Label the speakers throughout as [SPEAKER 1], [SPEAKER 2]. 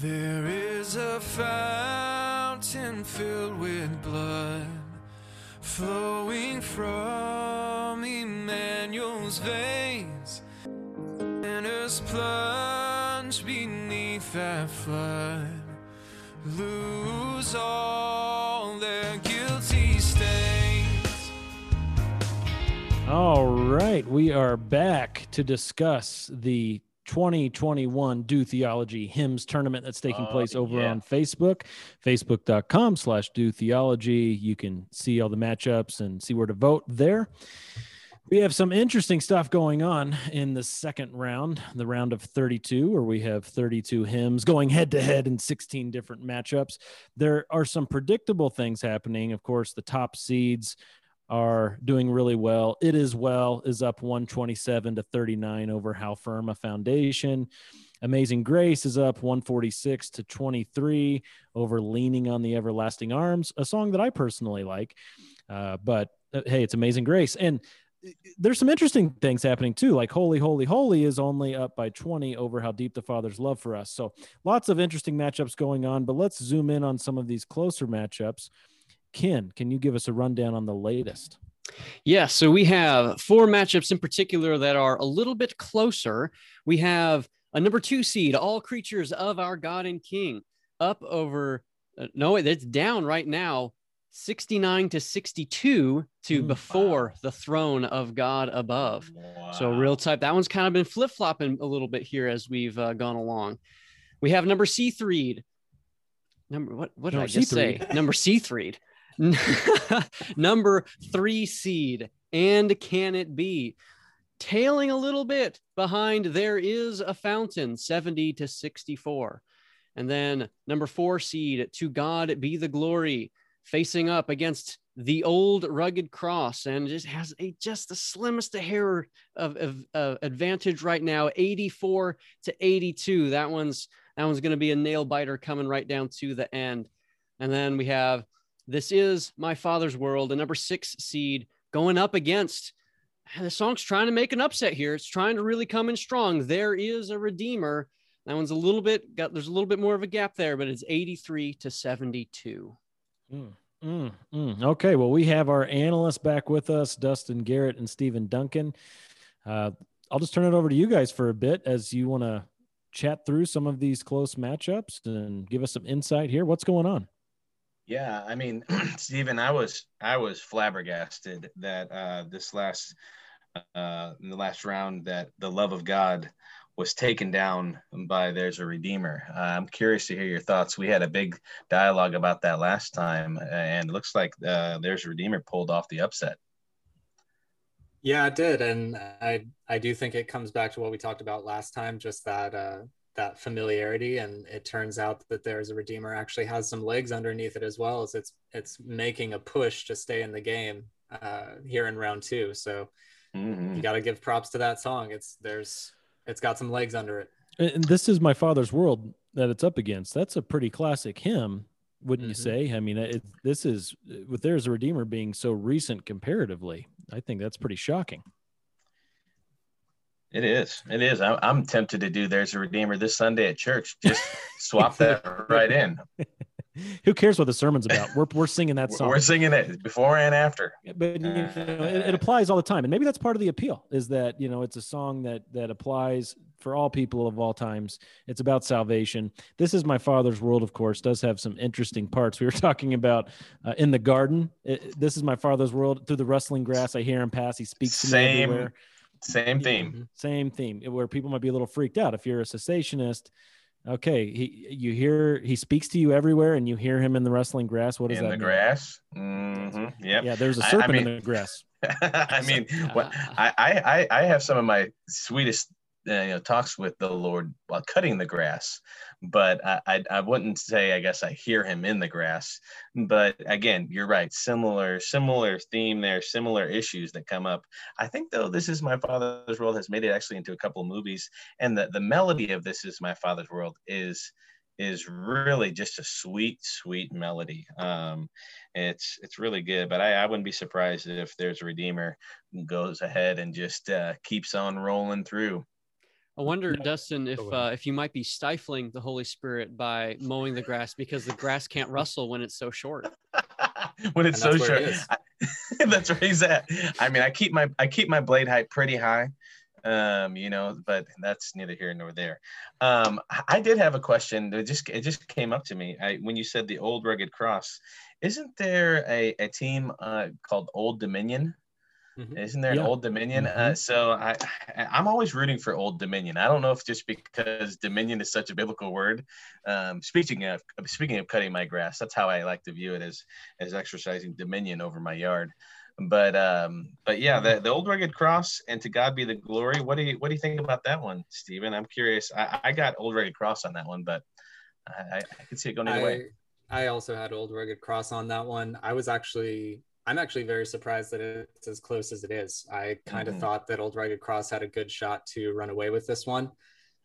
[SPEAKER 1] There is a fountain filled with blood flowing from Emmanuel's veins. Sinners plunge beneath that flood, lose all their guilty stains.
[SPEAKER 2] All right, we are back to discuss the 2021 Do Theology Hymns Tournament that's taking
[SPEAKER 3] Oh,
[SPEAKER 2] place over
[SPEAKER 3] yeah.
[SPEAKER 2] on Facebook, facebook.com slash Do Theology. You can see all the matchups and see where to vote there. We have some interesting stuff going on in the second round, the round of 32, where we have 32 hymns going head to head in 16 different matchups. There are some predictable things happening. Of course, the top seeds are doing really well. It is well is up 127 to 39 over How Firm a Foundation. Amazing Grace is up 146 to 23 over Leaning on the Everlasting Arms, a song that I personally like. Uh, but uh, hey, it's Amazing Grace. And uh, there's some interesting things happening too. Like Holy, Holy, Holy is only up by 20 over How Deep the Father's Love for Us. So lots of interesting matchups going on. But let's zoom in on some of these closer matchups. Ken, can you give us a rundown on the latest?
[SPEAKER 3] Yeah, so we have four matchups in particular that are a little bit closer. We have a number two seed, All Creatures of Our God and King, up over, uh, no, it's down right now, 69 to 62 to
[SPEAKER 2] Mm.
[SPEAKER 3] Before the Throne of God Above. So real type. That one's kind of been flip flopping a little bit here as we've uh, gone along. We have number C three. Number what? What did
[SPEAKER 2] Number
[SPEAKER 3] I just say?
[SPEAKER 2] C3.
[SPEAKER 3] Number C three. number three seed. And can it be? Tailing a little bit behind, there is a fountain, 70 to 64. And then number four seed, to God be the glory, facing up against the old rugged cross and just has a just the slimmest of hair of, of, of advantage right now 84 to 82 that one's that one's going to be a nail biter coming right down to the end and then we have this is my father's world a number six seed going up against the song's trying to make an upset here it's trying to really come in strong there is a redeemer that one's a little bit got there's a little bit more of a gap there but it's 83 to 72
[SPEAKER 2] Mm, mm, mm. Okay, well, we have our analysts back with us, Dustin Garrett and Stephen Duncan. Uh, I'll just turn it over to you guys for a bit as you want to chat through some of these close matchups and give us some insight here. What's going on?
[SPEAKER 4] Yeah, I mean, Stephen, I was I was flabbergasted that uh, this last uh, in the last round that the love of God was taken down by There's a Redeemer. Uh, I'm curious to hear your thoughts. We had a big dialogue about that last time, and it looks like uh, There's a Redeemer pulled off the upset.
[SPEAKER 5] Yeah, it did, and I I do think it comes back to what we talked about last time, just that uh, that familiarity, and it turns out that there's a redeemer actually has some legs underneath it as well as it's it's making a push to stay in the game uh, here in round two. So
[SPEAKER 4] Mhm.
[SPEAKER 5] you got to give props to that song. It's there's it's got some legs under it.
[SPEAKER 2] And this is my father's world that it's up against. That's a pretty classic hymn, wouldn't you
[SPEAKER 5] Mhm.
[SPEAKER 2] say? I mean, it, this is with There's a Redeemer being so recent comparatively. I think that's pretty shocking.
[SPEAKER 4] It is. It is. I'm, I'm tempted to do There's a Redeemer this Sunday at church. Just swap that right in.
[SPEAKER 2] Who cares what the sermon's about? We're, we're singing that song.
[SPEAKER 4] We're singing it before and after.
[SPEAKER 2] but you know, it, it applies all the time and maybe that's part of the appeal is that you know it's a song that that applies for all people of all times it's about salvation this is my father's world of course does have some interesting parts we were talking about uh, in the garden It- this is my father's world through the rustling grass i hear him pass he speaks to me
[SPEAKER 4] Same
[SPEAKER 2] everywhere
[SPEAKER 4] Same theme.
[SPEAKER 2] same theme where people might be a little freaked out if you're a cessationist okay he you hear he speaks to you everywhere and you hear him in the rustling grass What is does
[SPEAKER 4] In
[SPEAKER 2] that
[SPEAKER 4] the
[SPEAKER 2] mean?
[SPEAKER 4] grass. hmm Yep.
[SPEAKER 2] yeah there's a serpent
[SPEAKER 4] mean-
[SPEAKER 2] in the grass
[SPEAKER 4] I mean, what I, I I I have some of my sweetest uh, you know talks with the Lord while cutting the grass, but I, I I wouldn't say I guess I hear Him in the grass. But again, you're right. Similar similar theme there, similar issues that come up. I think though, this is my Father's World has made it actually into a couple of movies, and the the melody of this is my Father's World is is really just a sweet, sweet melody. Um, it's it's really good, but I, I wouldn't be surprised if there's a redeemer goes ahead and just uh, keeps on rolling through.
[SPEAKER 3] I wonder, Dustin, if uh, if you might be stifling the Holy Spirit by mowing the grass because the grass can't rustle when it's so short.
[SPEAKER 4] when it's so short.
[SPEAKER 5] it.
[SPEAKER 4] I- that's where he's at. I mean, I keep my I keep my blade height pretty high, um, you know, but that's neither here nor there. Um, I- did have a question. It just it just came up to me. I, when you said the old rugged cross, isn't there a, a team uh, called Old Dominion?
[SPEAKER 5] Mhm.
[SPEAKER 4] Isn't there
[SPEAKER 2] Yeah.
[SPEAKER 4] an Old Dominion? Uh, so I I- I'm always rooting for Old Dominion. I don't know if just because Dominion is such a biblical word. Um, speaking of speaking of cutting my grass, that's how I like to view it as as exercising dominion over my yard. But um, but yeah, the, the old rugged cross and to God be the glory. What do you what do you think about that one, Stephen? I'm curious. I, I got old rugged cross on that one, but I, I, I could see it going either way.
[SPEAKER 5] I, I also had old rugged cross on that one. I was actually I'm actually very surprised that it's as close as it is. I kind of
[SPEAKER 4] Mhm.
[SPEAKER 5] thought that old rugged cross had a good shot to run away with this one.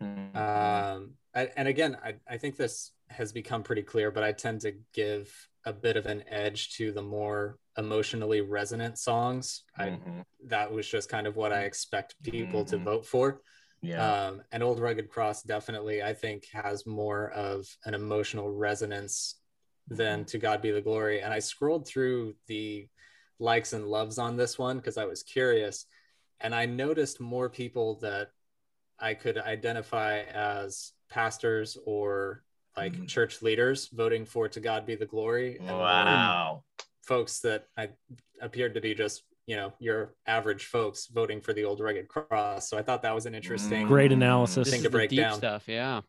[SPEAKER 4] Mhm.
[SPEAKER 5] Um, I, and again, I, I think this has become pretty clear, but I tend to give a bit of an edge to the more emotionally resonant songs. I,
[SPEAKER 4] Mhm.
[SPEAKER 5] that was just kind of what I expect people to
[SPEAKER 4] Mhm.
[SPEAKER 5] vote for.
[SPEAKER 4] Yeah.
[SPEAKER 5] Um, and Old Rugged Cross definitely, I think, has more of an emotional resonance than
[SPEAKER 4] Mm-hmm.
[SPEAKER 5] To God Be the Glory. And I scrolled through the likes and loves on this one because I was curious. And I noticed more people that I could identify as pastors or like
[SPEAKER 4] Mhm.
[SPEAKER 5] church leaders voting for To God Be the Glory. and more
[SPEAKER 4] wow.
[SPEAKER 5] folks that I appeared to be just, you know, your average folks voting for the Old Rugged Cross. So I thought that was an interesting.
[SPEAKER 2] Great analysis.
[SPEAKER 3] This
[SPEAKER 5] Thing
[SPEAKER 3] is
[SPEAKER 5] to break
[SPEAKER 3] deep
[SPEAKER 5] down.
[SPEAKER 3] stuff. Yeah.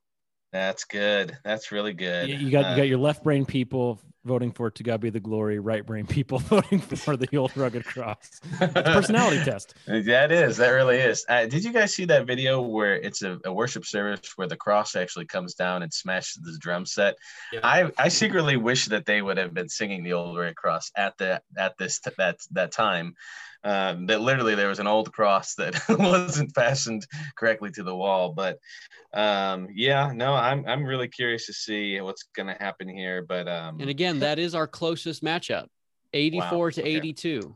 [SPEAKER 4] That's good. That's really good.
[SPEAKER 2] You you got
[SPEAKER 4] Uh,
[SPEAKER 2] you got your left brain people voting for "To God Be the Glory," right brain people voting for the old rugged cross. It's a personality test.
[SPEAKER 4] That is, that really is. Uh, did you guys see that video where it's a, a worship service where the cross actually comes down and smashes the drum set?
[SPEAKER 5] Yeah.
[SPEAKER 4] I, I secretly wish that they would have been singing the old red cross at the at this that that time. Um, that literally there was an old cross that wasn't fastened correctly to the wall. But um, yeah, no, I'm I'm really curious to see what's going to happen here. But um,
[SPEAKER 3] And again, that is our closest matchup 84 to
[SPEAKER 4] okay.
[SPEAKER 3] 82.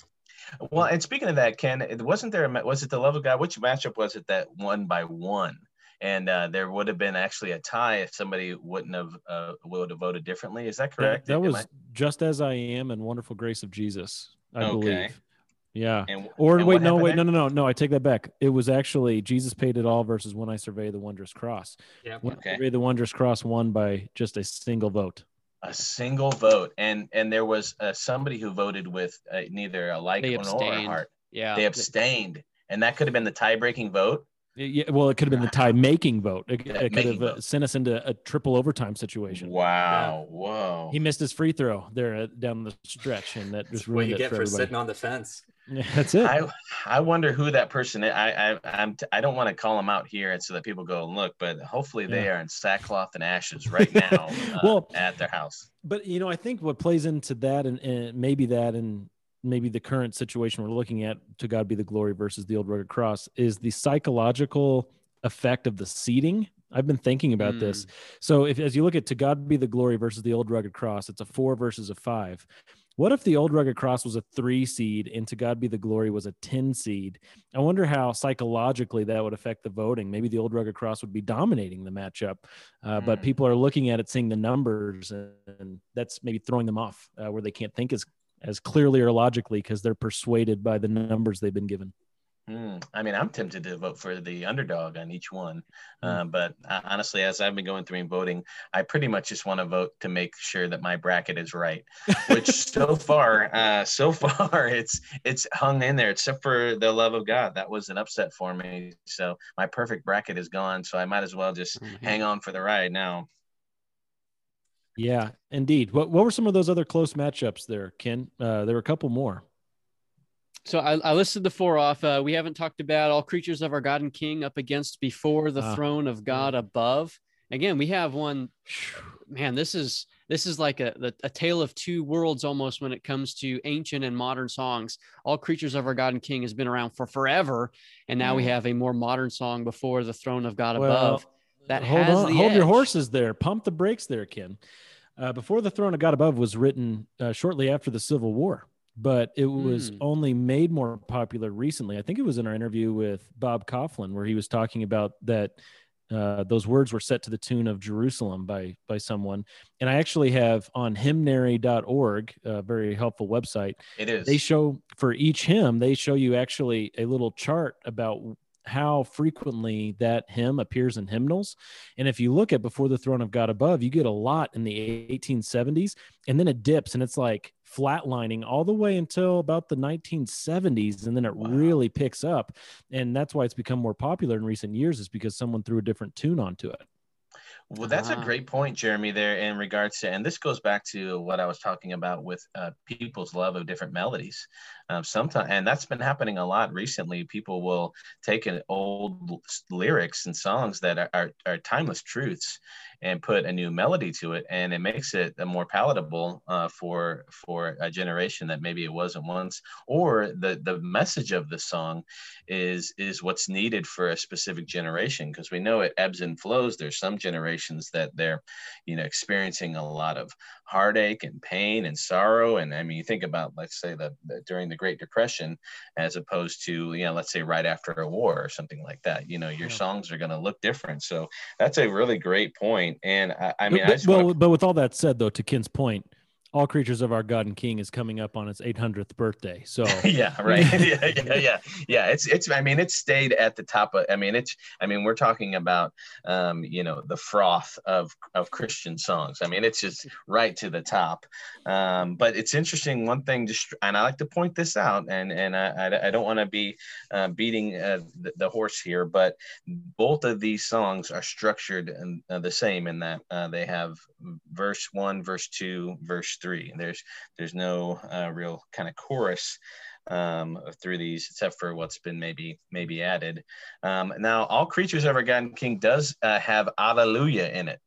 [SPEAKER 4] Well, and speaking of that, Ken, it- wasn't there? A, was it the love of God? Which matchup was it that won by one? And uh, there would have been actually a tie if somebody wouldn't have uh, would have voted differently. Is that
[SPEAKER 2] That,
[SPEAKER 4] correct?
[SPEAKER 2] that
[SPEAKER 4] Am
[SPEAKER 2] was
[SPEAKER 4] I-
[SPEAKER 2] just as I am and wonderful grace of Jesus. I
[SPEAKER 4] Okay.
[SPEAKER 2] believe. Yeah.
[SPEAKER 4] and,
[SPEAKER 2] Or
[SPEAKER 4] and
[SPEAKER 2] wait, no, wait,
[SPEAKER 4] there?
[SPEAKER 2] no, no, no, no. I take that back. It was actually Jesus paid it all versus when I survey the wondrous cross.
[SPEAKER 5] Yeah.
[SPEAKER 2] When I survey the wondrous cross won by just a single vote.
[SPEAKER 4] a single vote, and and there was uh, somebody who voted with uh, neither a like
[SPEAKER 3] They
[SPEAKER 4] nor a heart.
[SPEAKER 3] Yeah.
[SPEAKER 4] They abstained, and that could have been the tie-breaking vote.
[SPEAKER 2] Yeah, well, it could have been the tie making vote. It, it could have uh, sent us into a triple overtime situation.
[SPEAKER 4] Wow! Whoa!
[SPEAKER 2] He missed his free throw there at- down the stretch, and that just ruined What
[SPEAKER 5] you
[SPEAKER 2] it
[SPEAKER 5] get
[SPEAKER 2] for
[SPEAKER 5] for sitting on the fence.
[SPEAKER 2] Yeah, that's it.
[SPEAKER 4] I I wonder who that person is. I I I'm t- I don't want to call them out here, and so that people go and look. But hopefully they are in sackcloth and ashes right now, uh,
[SPEAKER 2] Well-
[SPEAKER 4] at their house.
[SPEAKER 2] but you know, I think what plays into that, and, and maybe that, and maybe the current situation we're looking at, to God be the glory versus the old rugged cross, is the psychological effect of the seating. I've been thinking about this. So, if as you look at to God be the glory versus the old rugged cross, it's a four versus a five. What if the old rugged cross was a three seed and to God be the glory was a 10 seed? I wonder how psychologically that would affect the voting. Maybe the old rugged cross would be dominating the matchup, uh, but
[SPEAKER 4] Mm.
[SPEAKER 2] people are looking at it, seeing the numbers, and, and that's maybe throwing them off uh, where they can't think as as clearly or logically because they're persuaded by the numbers they've been given.
[SPEAKER 4] Hmm. I mean, I'm tempted to vote for the underdog on each one, uh, but uh, honestly, as I've been going through and voting, I pretty much just want to vote to make sure that my bracket is right. Which so far, uh, so far, it's it's hung in there, except for the love of God. That was an upset for me. So my perfect bracket is gone. So I might as well just
[SPEAKER 3] Mhm.
[SPEAKER 4] hang on for the ride now.
[SPEAKER 2] Yeah, indeed. What what were some of those other close matchups there, Ken? Uh, there were a couple more.
[SPEAKER 3] So I, I listed the four off. Uh, we haven't talked about all creatures of our God and King up against before the
[SPEAKER 2] Ah.
[SPEAKER 3] throne of God above. Again, we have one. Man, this is this is like a a tale of two worlds almost when it comes to ancient and modern songs. All creatures of our God and King has been around for forever, and now we
[SPEAKER 4] Mm.
[SPEAKER 3] have a more modern song before the throne of God
[SPEAKER 2] Well,
[SPEAKER 3] above. That
[SPEAKER 2] hold
[SPEAKER 3] has
[SPEAKER 2] on,
[SPEAKER 3] the
[SPEAKER 2] hold your horses there. Pump the brakes there, Ken. Uh, before the throne of God above was written uh, shortly after the Civil War. But it was
[SPEAKER 3] Hmm.
[SPEAKER 2] only made more popular recently. I think it was in our interview with Bob Kauflin where he was talking about that uh, those words were set to the tune of Jerusalem by by someone. And I actually have on hymnary.org, a very helpful website.
[SPEAKER 4] It is.
[SPEAKER 2] They show for each hymn, they show you actually a little chart about how frequently that hymn appears in hymnals. And if you look at Before the Throne of God Above, you get a lot in the 1870s, and then it dips and it's like flatlining all the way until about the 1970s. And then it
[SPEAKER 4] Wow.
[SPEAKER 2] really picks up. And that's why it's become more popular in recent years, is because someone threw a different tune onto it.
[SPEAKER 4] Well, that's a
[SPEAKER 3] Ah.
[SPEAKER 4] great point, Jeremy, there in regards to, and this goes back to what I was talking about with uh, people's love of different melodies. Um, sometimes, and that's been happening a lot recently. People will take an old lyrics and songs that are, are, are timeless truths and put a new melody to it, and it makes it more palatable uh, for for a generation that maybe it wasn't once, or the the message of the song is is what's needed for a specific generation because we know it ebbs and flows. There's some generations that they're you know experiencing a lot of heartache and pain and sorrow. And i mean you think about let's say the, the during the great depression as opposed to you know let's say right after a war or something like that you know your
[SPEAKER 2] Yeah.
[SPEAKER 4] songs are going to look different. So that's a really great point and i, I mean
[SPEAKER 2] but,
[SPEAKER 4] i
[SPEAKER 2] well,
[SPEAKER 4] wanna-
[SPEAKER 2] but with all that said, though, to Ken's point, All Creatures of Our God and King is coming up on its 800th birthday. So
[SPEAKER 4] yeah right. Yeah yeah yeah. Yeah it's it's i mean it's stayed at the top of i mean it's i mean we're talking about um you know the froth of of christian songs. I mean it's just right to the top. Um but it's interesting one thing just and i like to point this out and and i i, I don't want to be uh, beating uh, the, the horse here but both of these songs are structured and uh, the same in that uh, they have verse one verse two verse three there's there's no uh, real kind of chorus um, through these, except for what's been maybe maybe added. Um, now, all creatures of our God and King does uh, have Alleluia in it,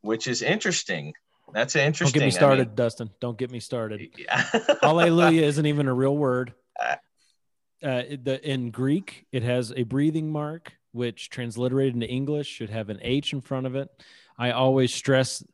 [SPEAKER 4] which is interesting. That's
[SPEAKER 2] don't
[SPEAKER 4] interesting.
[SPEAKER 2] get me
[SPEAKER 4] I
[SPEAKER 2] started, Dustin. Don't get me started.
[SPEAKER 4] mean, yeah.
[SPEAKER 2] Hallelujah isn't even a real word.
[SPEAKER 4] Uh,
[SPEAKER 2] Uh, the, in Greek, it has a breathing mark, which transliterated into English should have an H in front of it. I always stress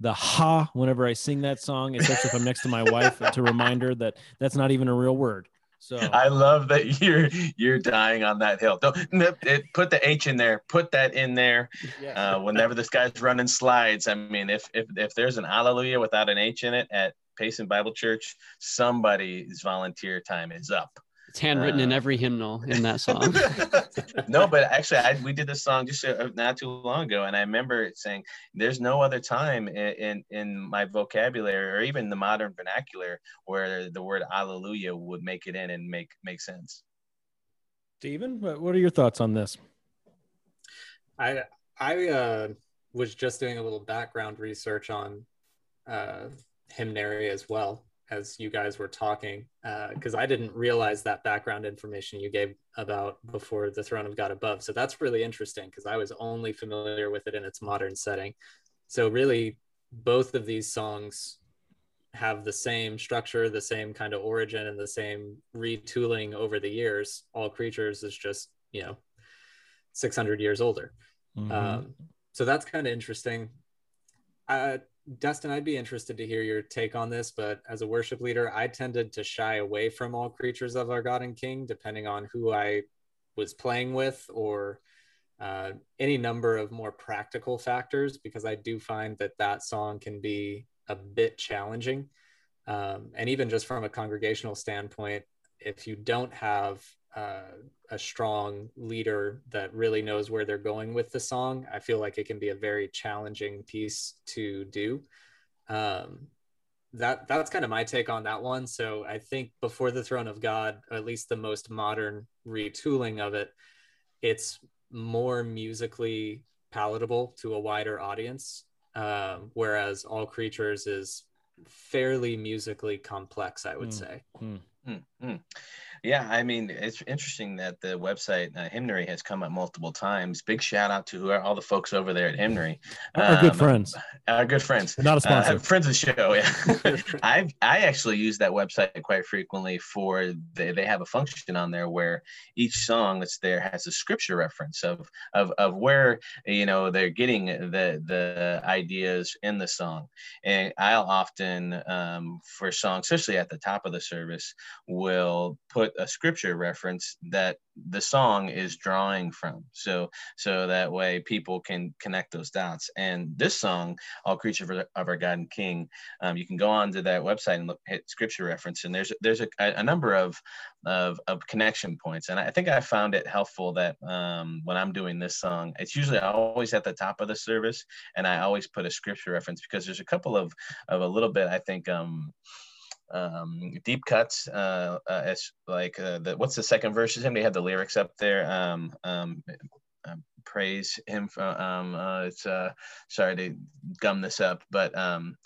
[SPEAKER 2] the ha whenever I sing that song, especially if I'm next to my wife to remind her that that's not even a real word. So
[SPEAKER 4] I love that you're you're dying on that hill. Don't it, put the H in there. Put that in there. Uh, whenever this guy's running slides, I mean, if if if there's an Alleluia without an H in it at Payson Bible Church, somebody's volunteer time is up.
[SPEAKER 3] It's handwritten in
[SPEAKER 4] Uh,
[SPEAKER 3] every hymnal in that song.
[SPEAKER 4] no, but actually, I, we did this song just uh, not too long ago, and I remember it saying, "There's no other time in, in in my vocabulary or even the modern vernacular where the word Alleluia would make it in and make make sense."
[SPEAKER 2] Stephen, what what are your thoughts on this?
[SPEAKER 5] I I uh, was just doing a little background research on uh, hymnary as well as you guys were talking because I didn't realize that background information you gave about before the throne of God above. So that's really interesting because I was only familiar with it in its modern setting. So really, both of these songs have the same structure, the same kind of origin, and the same retooling over the years. All creatures is just you know 600 years older.
[SPEAKER 2] Mhm.
[SPEAKER 5] Um, so that's kind of interesting. Uh, Dustin, I'd be interested to hear your take on this, but as a worship leader, I tended to shy away from all creatures of our God and King, depending on who I was playing with or uh, any number of more practical factors, because I do find that that song can be a bit challenging. Um, and even just from a congregational standpoint, if you don't have uh, a strong leader that really knows where they're going with the song, I feel like it can be a very challenging piece to do. Um, that that's kind of my take on that one. So I think before the throne of God, at least the most modern retooling of it, it's more musically palatable to a wider audience. Um, whereas all creatures is fairly musically complex, I would
[SPEAKER 2] Mm.
[SPEAKER 5] say.
[SPEAKER 4] Mm, mm. Yeah, I mean, it's interesting that the website uh, Hymnary has come up multiple times. Big shout out to who are all the folks over there at Hymnary.
[SPEAKER 2] Our good
[SPEAKER 4] Um,
[SPEAKER 2] friends.
[SPEAKER 4] our good friends.
[SPEAKER 2] Not a
[SPEAKER 4] Uh,
[SPEAKER 2] sponsor.
[SPEAKER 4] friends of the show. Yeah, I I actually use that website quite frequently for they, they have a function on there where each song that's there has a scripture reference of of of where you know they're getting the the ideas in the song, and I'll often um, for songs, especially at the top of the service, will put a scripture reference that the song is drawing from. So so that way people can connect those dots. And this song, All Creatures of Our- God and King, um, you can go onto that website and look hit scripture reference, and there's there's a, a number of, of of connection points. And I think I found it helpful that um, when I'm doing this song, it's usually always at the top of the service, and I always put a scripture reference because there's a couple of of a little bit I think um, um deep cuts uh, uh as like uh, the what's the second verse is him they have the lyrics up there um um uh, praise him for um uh it's uh sorry to gum this up but um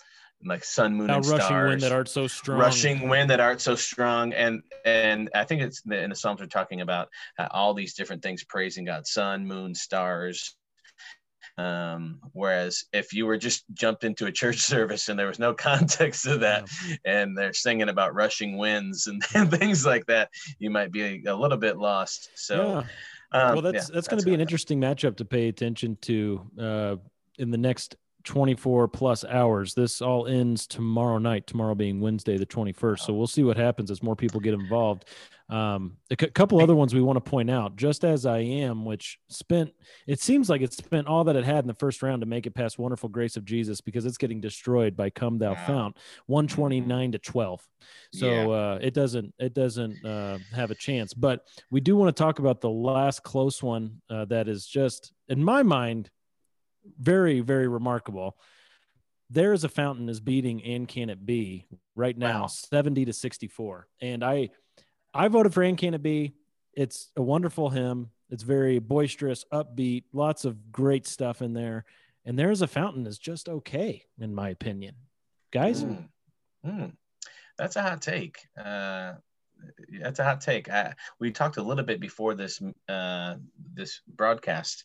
[SPEAKER 4] like sun moon
[SPEAKER 2] Thou
[SPEAKER 4] and
[SPEAKER 2] rushing
[SPEAKER 4] stars
[SPEAKER 2] wind that art so strong.
[SPEAKER 4] rushing wind that art so strong and and i think it's the, in the psalms we're talking about uh, all these different things praising god sun moon stars um whereas if you were just jumped into a church service and there was no context to that and they're singing about rushing winds and, and things like that you might be a, little bit lost. So
[SPEAKER 2] Yeah.
[SPEAKER 4] um,
[SPEAKER 2] well, that's
[SPEAKER 4] yeah,
[SPEAKER 2] that's going to be an interesting matchup to pay attention to uh, in the next 24 plus hours. This all ends tomorrow night. Tomorrow being Wednesday, the 21st. So we'll see what happens as more people get involved. Um, a couple other ones we want to point out. Just as I am, which spent it seems like it spent all that it had in the first round to make it past Wonderful Grace of Jesus because it's getting destroyed by Come Thou
[SPEAKER 4] Wow.
[SPEAKER 2] Fount, 129 to 12. So
[SPEAKER 4] Yeah.
[SPEAKER 2] uh, it doesn't it doesn't uh, have a chance. But we do want to talk about the last close one uh, that is just in my mind very very remarkable. There is a fountain is beating and can it be right now
[SPEAKER 4] Wow.
[SPEAKER 2] 70 to 64 and I I voted for and can it be. It's a wonderful hymn. It's very boisterous, upbeat, lots of great stuff in there. And there's a fountain is just okay in my opinion. Guys,
[SPEAKER 4] Mm. Mm. That's a hot take. Uh, that's a hot take. I, we talked a little bit before this uh, this broadcast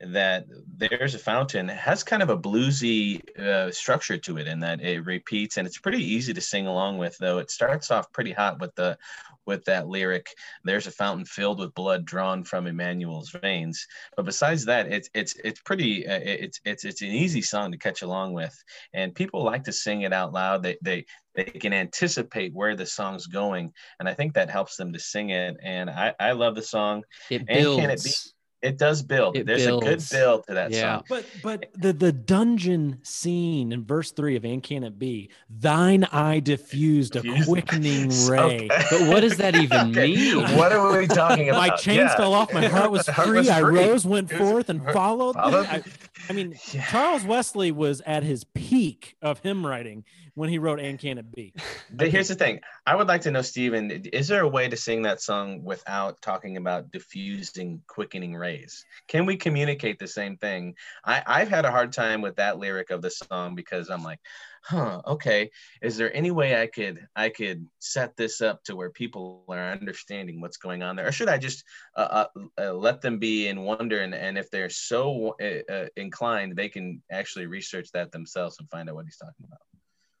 [SPEAKER 4] that there's a fountain has kind of a bluesy uh, structure to it in that it repeats and it's pretty easy to sing along with though. It starts off pretty hot with the with that lyric there's a fountain filled with blood drawn from emmanuel's veins. But besides that it's it's it's pretty uh, it's it's it's an easy song to catch along with and people like to sing it out loud. They they they can anticipate where the song's going and i think that helps them to sing it and i i love the song.
[SPEAKER 3] It
[SPEAKER 4] And can it
[SPEAKER 3] builds.
[SPEAKER 4] be- it does build
[SPEAKER 3] It
[SPEAKER 4] there's a good build to that
[SPEAKER 3] Yeah.
[SPEAKER 4] song
[SPEAKER 2] But but the the dungeon scene in verse three of "And Can It Be?" Thine eye diffused a
[SPEAKER 4] Diffused.
[SPEAKER 2] quickening
[SPEAKER 4] So-
[SPEAKER 2] ray.
[SPEAKER 3] But what does that even
[SPEAKER 4] Okay,
[SPEAKER 3] mean?
[SPEAKER 4] What are we talking about?
[SPEAKER 2] My chains
[SPEAKER 4] Yeah.
[SPEAKER 2] fell off. My heart was
[SPEAKER 4] Heart
[SPEAKER 2] free.
[SPEAKER 4] was
[SPEAKER 2] I rose, went
[SPEAKER 4] was-
[SPEAKER 2] forth, and followed. thee.
[SPEAKER 4] Followed-
[SPEAKER 2] I, I mean,
[SPEAKER 4] Yeah.
[SPEAKER 2] Charles Wesley was at his peak of hymn writing when he wrote "And Can It Be?"
[SPEAKER 4] But here's the thing. I would like to know, Stephen, is there a way to sing that song without talking about diffusing, quickening rays? Can we communicate the same thing? I, I've had a hard time with that lyric of the song because I'm like, huh, okay. Is there any way I could I could set this up to where people are understanding what's going on there, or should I just uh, uh, uh, let them be in wonder and, and if they're so uh, uh, inclined, they can actually research that themselves and find out what he's talking about.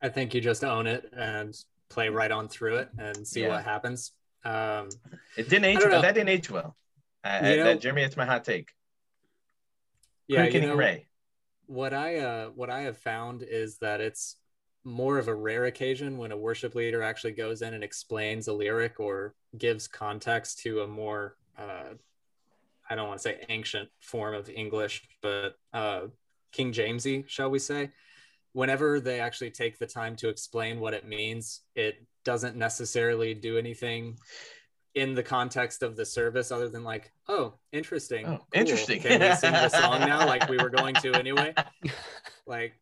[SPEAKER 5] I think you just own it and play right on through it and see
[SPEAKER 4] Yeah.
[SPEAKER 5] what happens. Um,
[SPEAKER 4] It didn't age well. That didn't age well. I, I,
[SPEAKER 5] know-
[SPEAKER 4] that, Jeremy, it's my hot take.
[SPEAKER 5] yeah, you know,
[SPEAKER 4] Ray.
[SPEAKER 5] What I uh, what I have found is that it's more of a rare occasion when a worship leader actually goes in and explains a lyric or gives context to a more uh, I don't want to say ancient form of English, but uh, King Jamesy, shall we say? Whenever they actually take the time to explain what it means, it doesn't necessarily do anything in the context of the service other than like, oh, interesting.
[SPEAKER 4] Oh,
[SPEAKER 5] cool.
[SPEAKER 4] interesting.
[SPEAKER 5] Can we sing the song now like we were going to anyway? Like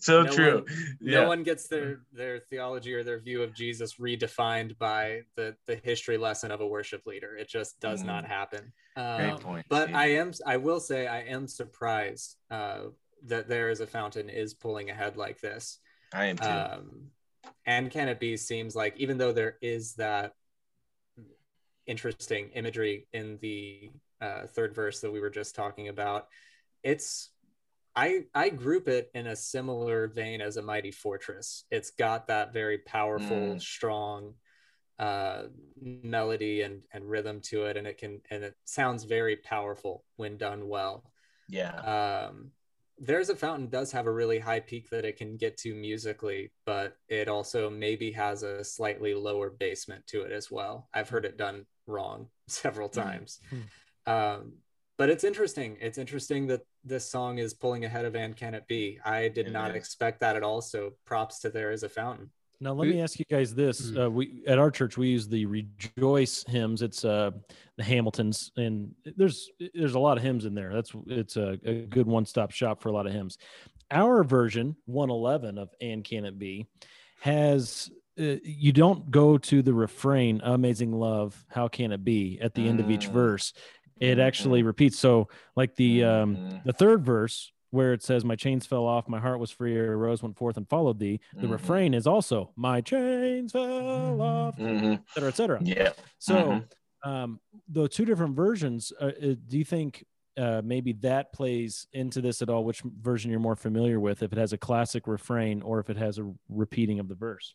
[SPEAKER 4] So
[SPEAKER 5] no
[SPEAKER 4] true.
[SPEAKER 5] one-
[SPEAKER 4] yeah.
[SPEAKER 5] no one gets their their theology or their view of Jesus redefined by the the history lesson of a worship leader. It just does
[SPEAKER 4] Mhm.
[SPEAKER 5] not happen.
[SPEAKER 4] Great
[SPEAKER 5] Um,
[SPEAKER 4] point.
[SPEAKER 5] but. I am I will say I am surprised uh, that there is a fountain is pulling ahead like this.
[SPEAKER 4] I am too.
[SPEAKER 5] Um, and can it be seems like even though there is that interesting imagery in the uh, third verse that we were just talking about, it's I I group it in a similar vein as a mighty fortress. It's got that very powerful,
[SPEAKER 4] Mm.
[SPEAKER 5] strong uh melody and and rhythm to it and it can and it sounds very powerful when done well
[SPEAKER 4] Yeah.
[SPEAKER 5] um there's a fountain does have a really high peak that it can get to musically but it also maybe has a slightly lower basement to it as well i've heard it done wrong several
[SPEAKER 4] Hmm.
[SPEAKER 5] times um but it's interesting it's interesting that this song is pulling ahead of and can it be i did
[SPEAKER 4] It
[SPEAKER 5] not expect that at all so props to there is a fountain
[SPEAKER 2] Now let me ask you guys this:
[SPEAKER 3] Mm.
[SPEAKER 2] uh, we at our church we use the Rejoice hymns. It's uh, the Hamiltons, and there's there's a lot of hymns in there. That's it's a, a good one stop shop for a lot of hymns. Our version 111 of "And Can It Be" has uh, you don't go to the refrain "Amazing Love, How Can It Be" at the end of each
[SPEAKER 4] Mm.
[SPEAKER 2] verse. It actually repeats. So like the um,
[SPEAKER 4] Mhm.
[SPEAKER 2] the third verse where it says my chains fell off my heart was free I rose went forth and followed thee the
[SPEAKER 4] Mhm.
[SPEAKER 2] refrain is also my chains fell off
[SPEAKER 4] Mhm.
[SPEAKER 2] et cetera, et cetera.
[SPEAKER 4] Yeah.
[SPEAKER 2] so
[SPEAKER 4] Mhm.
[SPEAKER 2] um the two different versions uh, uh, do you think uh, maybe that plays into this at all which version you're more familiar with if it has a classic refrain or if it has a repeating of the verse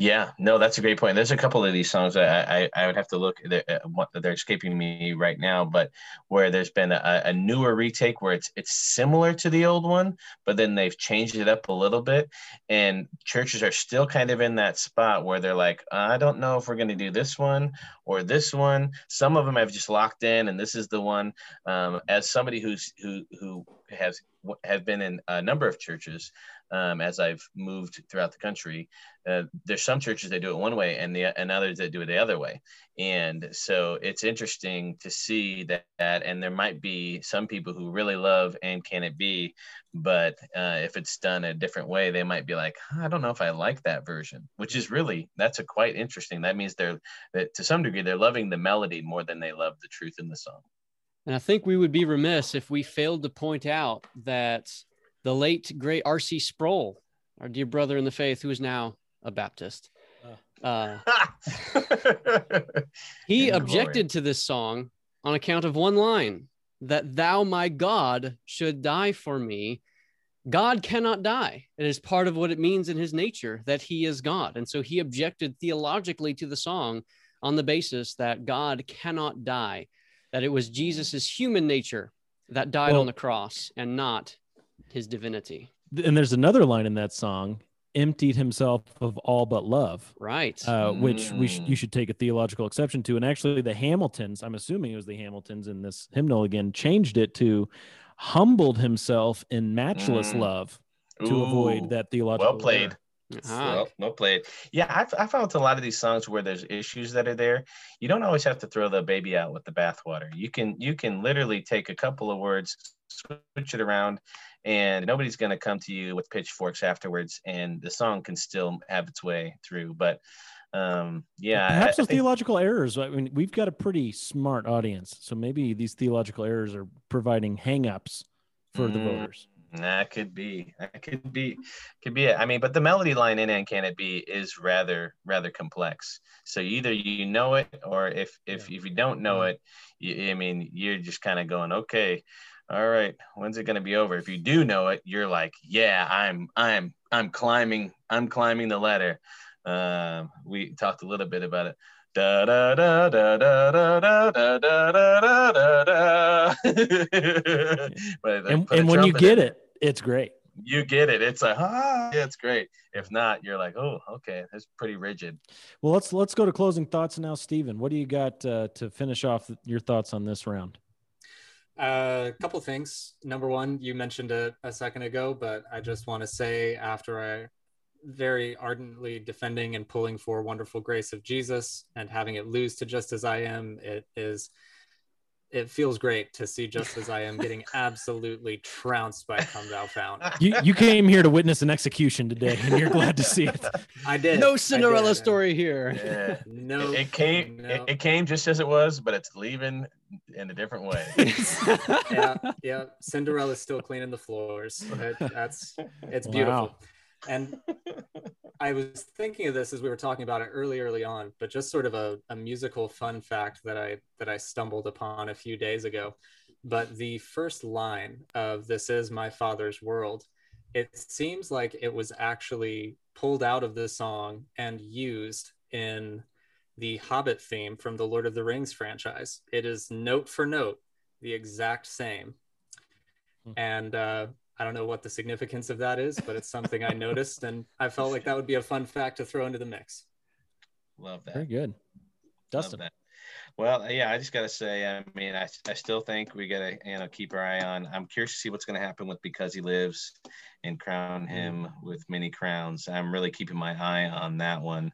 [SPEAKER 4] Yeah, no, that's a great point. There's a couple of these songs I, I, I would have to look. They're, uh, they're escaping me right now, but where there's been a, a newer retake where it's it's similar to the old one, but then they've changed it up a little bit, and churches are still kind of in that spot where they're like, I don't know if we're going to do this one or this one. Some of them have just locked in, and this is the one. Um, as somebody who's who who has have been in a number of churches, um, as I've moved throughout the country uh, there's some churches that do it one way and the and others that do it the other way. And so it's interesting to see that, that and there might be some people who really love and can it be but uh, if it's done a different way they might be like i don't know if i like that version which is really that's a quite interesting that means they're that to some degree they're loving the melody more than they love the truth in the song
[SPEAKER 3] And I think we would be remiss if we failed to point out that the late great R.C. Sproul, our dear brother in the faith, who is now a Baptist, uh, he
[SPEAKER 4] In
[SPEAKER 3] objected to this song on account of one line that thou, my God, should die for me. God cannot die. It is part of what it means in his nature that he is God. And so he objected theologically to the song on the basis that God cannot die, that it was Jesus's human nature that died
[SPEAKER 2] Well-
[SPEAKER 3] on the cross and not his divinity.
[SPEAKER 2] and there's another line in that song emptied himself of all but love
[SPEAKER 3] Right.
[SPEAKER 2] uh, which we sh-
[SPEAKER 4] Mm.
[SPEAKER 2] you should take a theological exception to. And actually, the Hamiltons, I'm assuming it was the Hamiltons in this hymnal again, changed it to humbled himself in matchless
[SPEAKER 4] Mm.
[SPEAKER 2] love to
[SPEAKER 4] Ooh,
[SPEAKER 2] avoid that theological.
[SPEAKER 4] well played
[SPEAKER 2] error.
[SPEAKER 3] Ah,
[SPEAKER 4] Well, well played. Yeah, I've, I found a lot of these songs where there's issues that are there. You don't always have to throw the baby out with the bathwater. You can you can literally take a couple of words, switch it around, and nobody's going to come to you with pitchforks afterwards, and the song can still have its way through. But um, yeah, I-
[SPEAKER 2] Perhaps
[SPEAKER 4] I
[SPEAKER 2] those
[SPEAKER 4] think-
[SPEAKER 2] theological errors. I mean, we've got a pretty smart audience, so maybe these theological errors are providing hangups for the
[SPEAKER 4] Mm.
[SPEAKER 2] voters.
[SPEAKER 4] That could be. That could be. Could be it. I mean, but the melody line in "And Can It Be" is rather rather complex. So either you know it, or if if if you don't know it, you, I mean, you're just kind of going, okay, all right, when's it gonna be over? If you do know it, you're like, yeah, I'm I'm I'm climbing I'm climbing the ladder. Um, we talked a little bit about it. Da da da da da da da da da da da da. But
[SPEAKER 2] And, and when you get it, it's great.
[SPEAKER 4] you get it. It's like, ah, yeah, it's great. If not, you're like, oh, okay, that's pretty rigid.
[SPEAKER 2] Well, let's let's go to closing thoughts now, Stephen. What do you got uh, to finish off your thoughts on this round?
[SPEAKER 5] Uh, a couple things. Number one, you mentioned it a second ago, but I just want to say after I very ardently defending and pulling for wonderful grace of Jesus and having it lose to just as I am, it is it feels great to see just as I am getting absolutely trounced by Come Thou Fount.
[SPEAKER 2] You you came here to witness an execution today, and you're glad to see it.
[SPEAKER 5] I did.
[SPEAKER 3] No Cinderella
[SPEAKER 5] and
[SPEAKER 3] story here.
[SPEAKER 4] Yeah.
[SPEAKER 5] No,
[SPEAKER 4] It, it came.
[SPEAKER 5] no.
[SPEAKER 4] It, it came just as it was, but it's leaving in a different way.
[SPEAKER 5] yeah, yeah. Cinderella's still cleaning the floors. It- that's it's beautiful.
[SPEAKER 2] Wow.
[SPEAKER 5] And I was thinking of this as we were talking about it early, early on, but just sort of a, a musical fun fact that I that I stumbled upon a few days ago. but the first line of "This is my father's world," it seems like it was actually pulled out of the song and used in the Hobbit theme from the Lord of the Rings franchise. It is note for note the exact same.
[SPEAKER 2] Hmm.
[SPEAKER 5] And uh, I don't know what the significance of that is, but it's something I noticed, and I felt like that would be a fun fact to throw into the mix.
[SPEAKER 4] Love that.
[SPEAKER 2] Very good.
[SPEAKER 4] Love
[SPEAKER 2] Dustin.
[SPEAKER 4] that. Well, yeah, I just got to say, I mean, I, I still think we got to, you know, keep our eye on. I'm curious to see what's going to happen with Because He Lives and crown him with many crowns. I'm really keeping my eye on that one.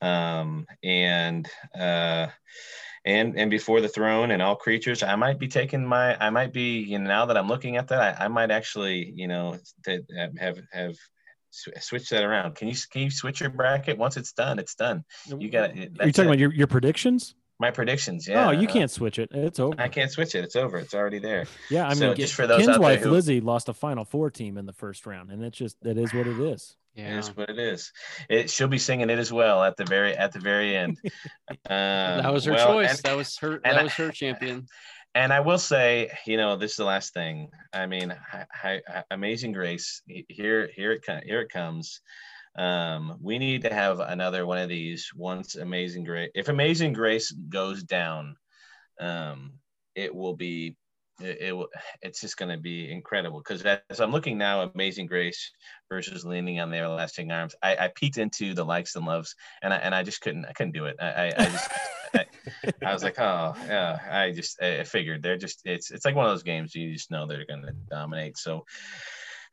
[SPEAKER 4] Um, and, uh, and, and before the throne and all creatures, I might be taking my, I might be, you know, now that I'm looking at that, I, I might actually, you know, that have, have, sw- switch that around. Can you, can you switch your bracket? Once it's done, it's done. You got
[SPEAKER 2] Are you
[SPEAKER 4] it.
[SPEAKER 2] talking about your, your predictions?
[SPEAKER 4] My predictions? Yeah.
[SPEAKER 2] oh, you can't switch it. It's over.
[SPEAKER 4] I can't switch it. It's over. It's already there.
[SPEAKER 2] Yeah, I mean,
[SPEAKER 4] So just for those
[SPEAKER 2] Ken's wife
[SPEAKER 4] who-
[SPEAKER 2] Lizzie lost a Final Four team in the first round, and it's just it is what it is.
[SPEAKER 3] Yeah.
[SPEAKER 4] is what it is. It she'll be singing it as well at the very at the very end. Um,
[SPEAKER 3] That was her
[SPEAKER 4] well,
[SPEAKER 3] choice.
[SPEAKER 4] And,
[SPEAKER 3] that was her.
[SPEAKER 4] and
[SPEAKER 3] That
[SPEAKER 4] I-
[SPEAKER 3] was her champion.
[SPEAKER 4] and I will say, you know, this is the last thing. I mean, hi, hi, Amazing Grace. Here, here it comes. Here it comes. Um, we need to have another one of these once Amazing Grace. If Amazing Grace goes down, um, it will be. It, it will. It's just going to be incredible because as I'm looking now, Amazing Grace versus Leaning on the Everlasting Arms. I, I peeked into the likes and loves, and I and I just couldn't. I couldn't do it. I, I, just. I, I was like, oh yeah. I just I figured they're just it's it's like one of those games you just know they're gonna dominate. So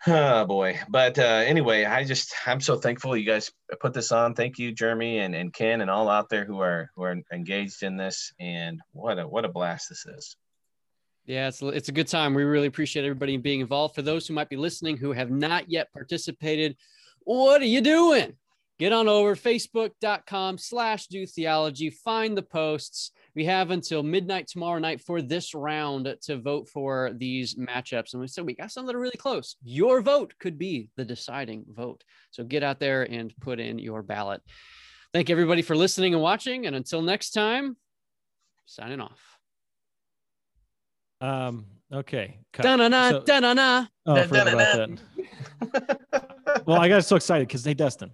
[SPEAKER 4] oh boy. But uh anyway, I just I'm so thankful you guys put this on. Thank you, Jeremy and, and Ken and all out there who are who are engaged in this. And what a what a blast this is.
[SPEAKER 3] Yeah, it's it's a good time. We really appreciate everybody being involved. For those who might be listening who have not yet participated, what are you doing? Get on over facebook.com slash do theology. Find the posts. We have until midnight tomorrow night for this round to vote for these matchups. And we said we got some that are really close. Your vote could be the deciding vote. So get out there and put in your ballot. Thank everybody for listening and watching. And until next time, signing off.
[SPEAKER 2] Um. Okay. cut.
[SPEAKER 3] Da-na-na,
[SPEAKER 2] So-
[SPEAKER 3] da-na-na.
[SPEAKER 2] oh, I forgot about that. Well, I got so excited because hey, Dustin,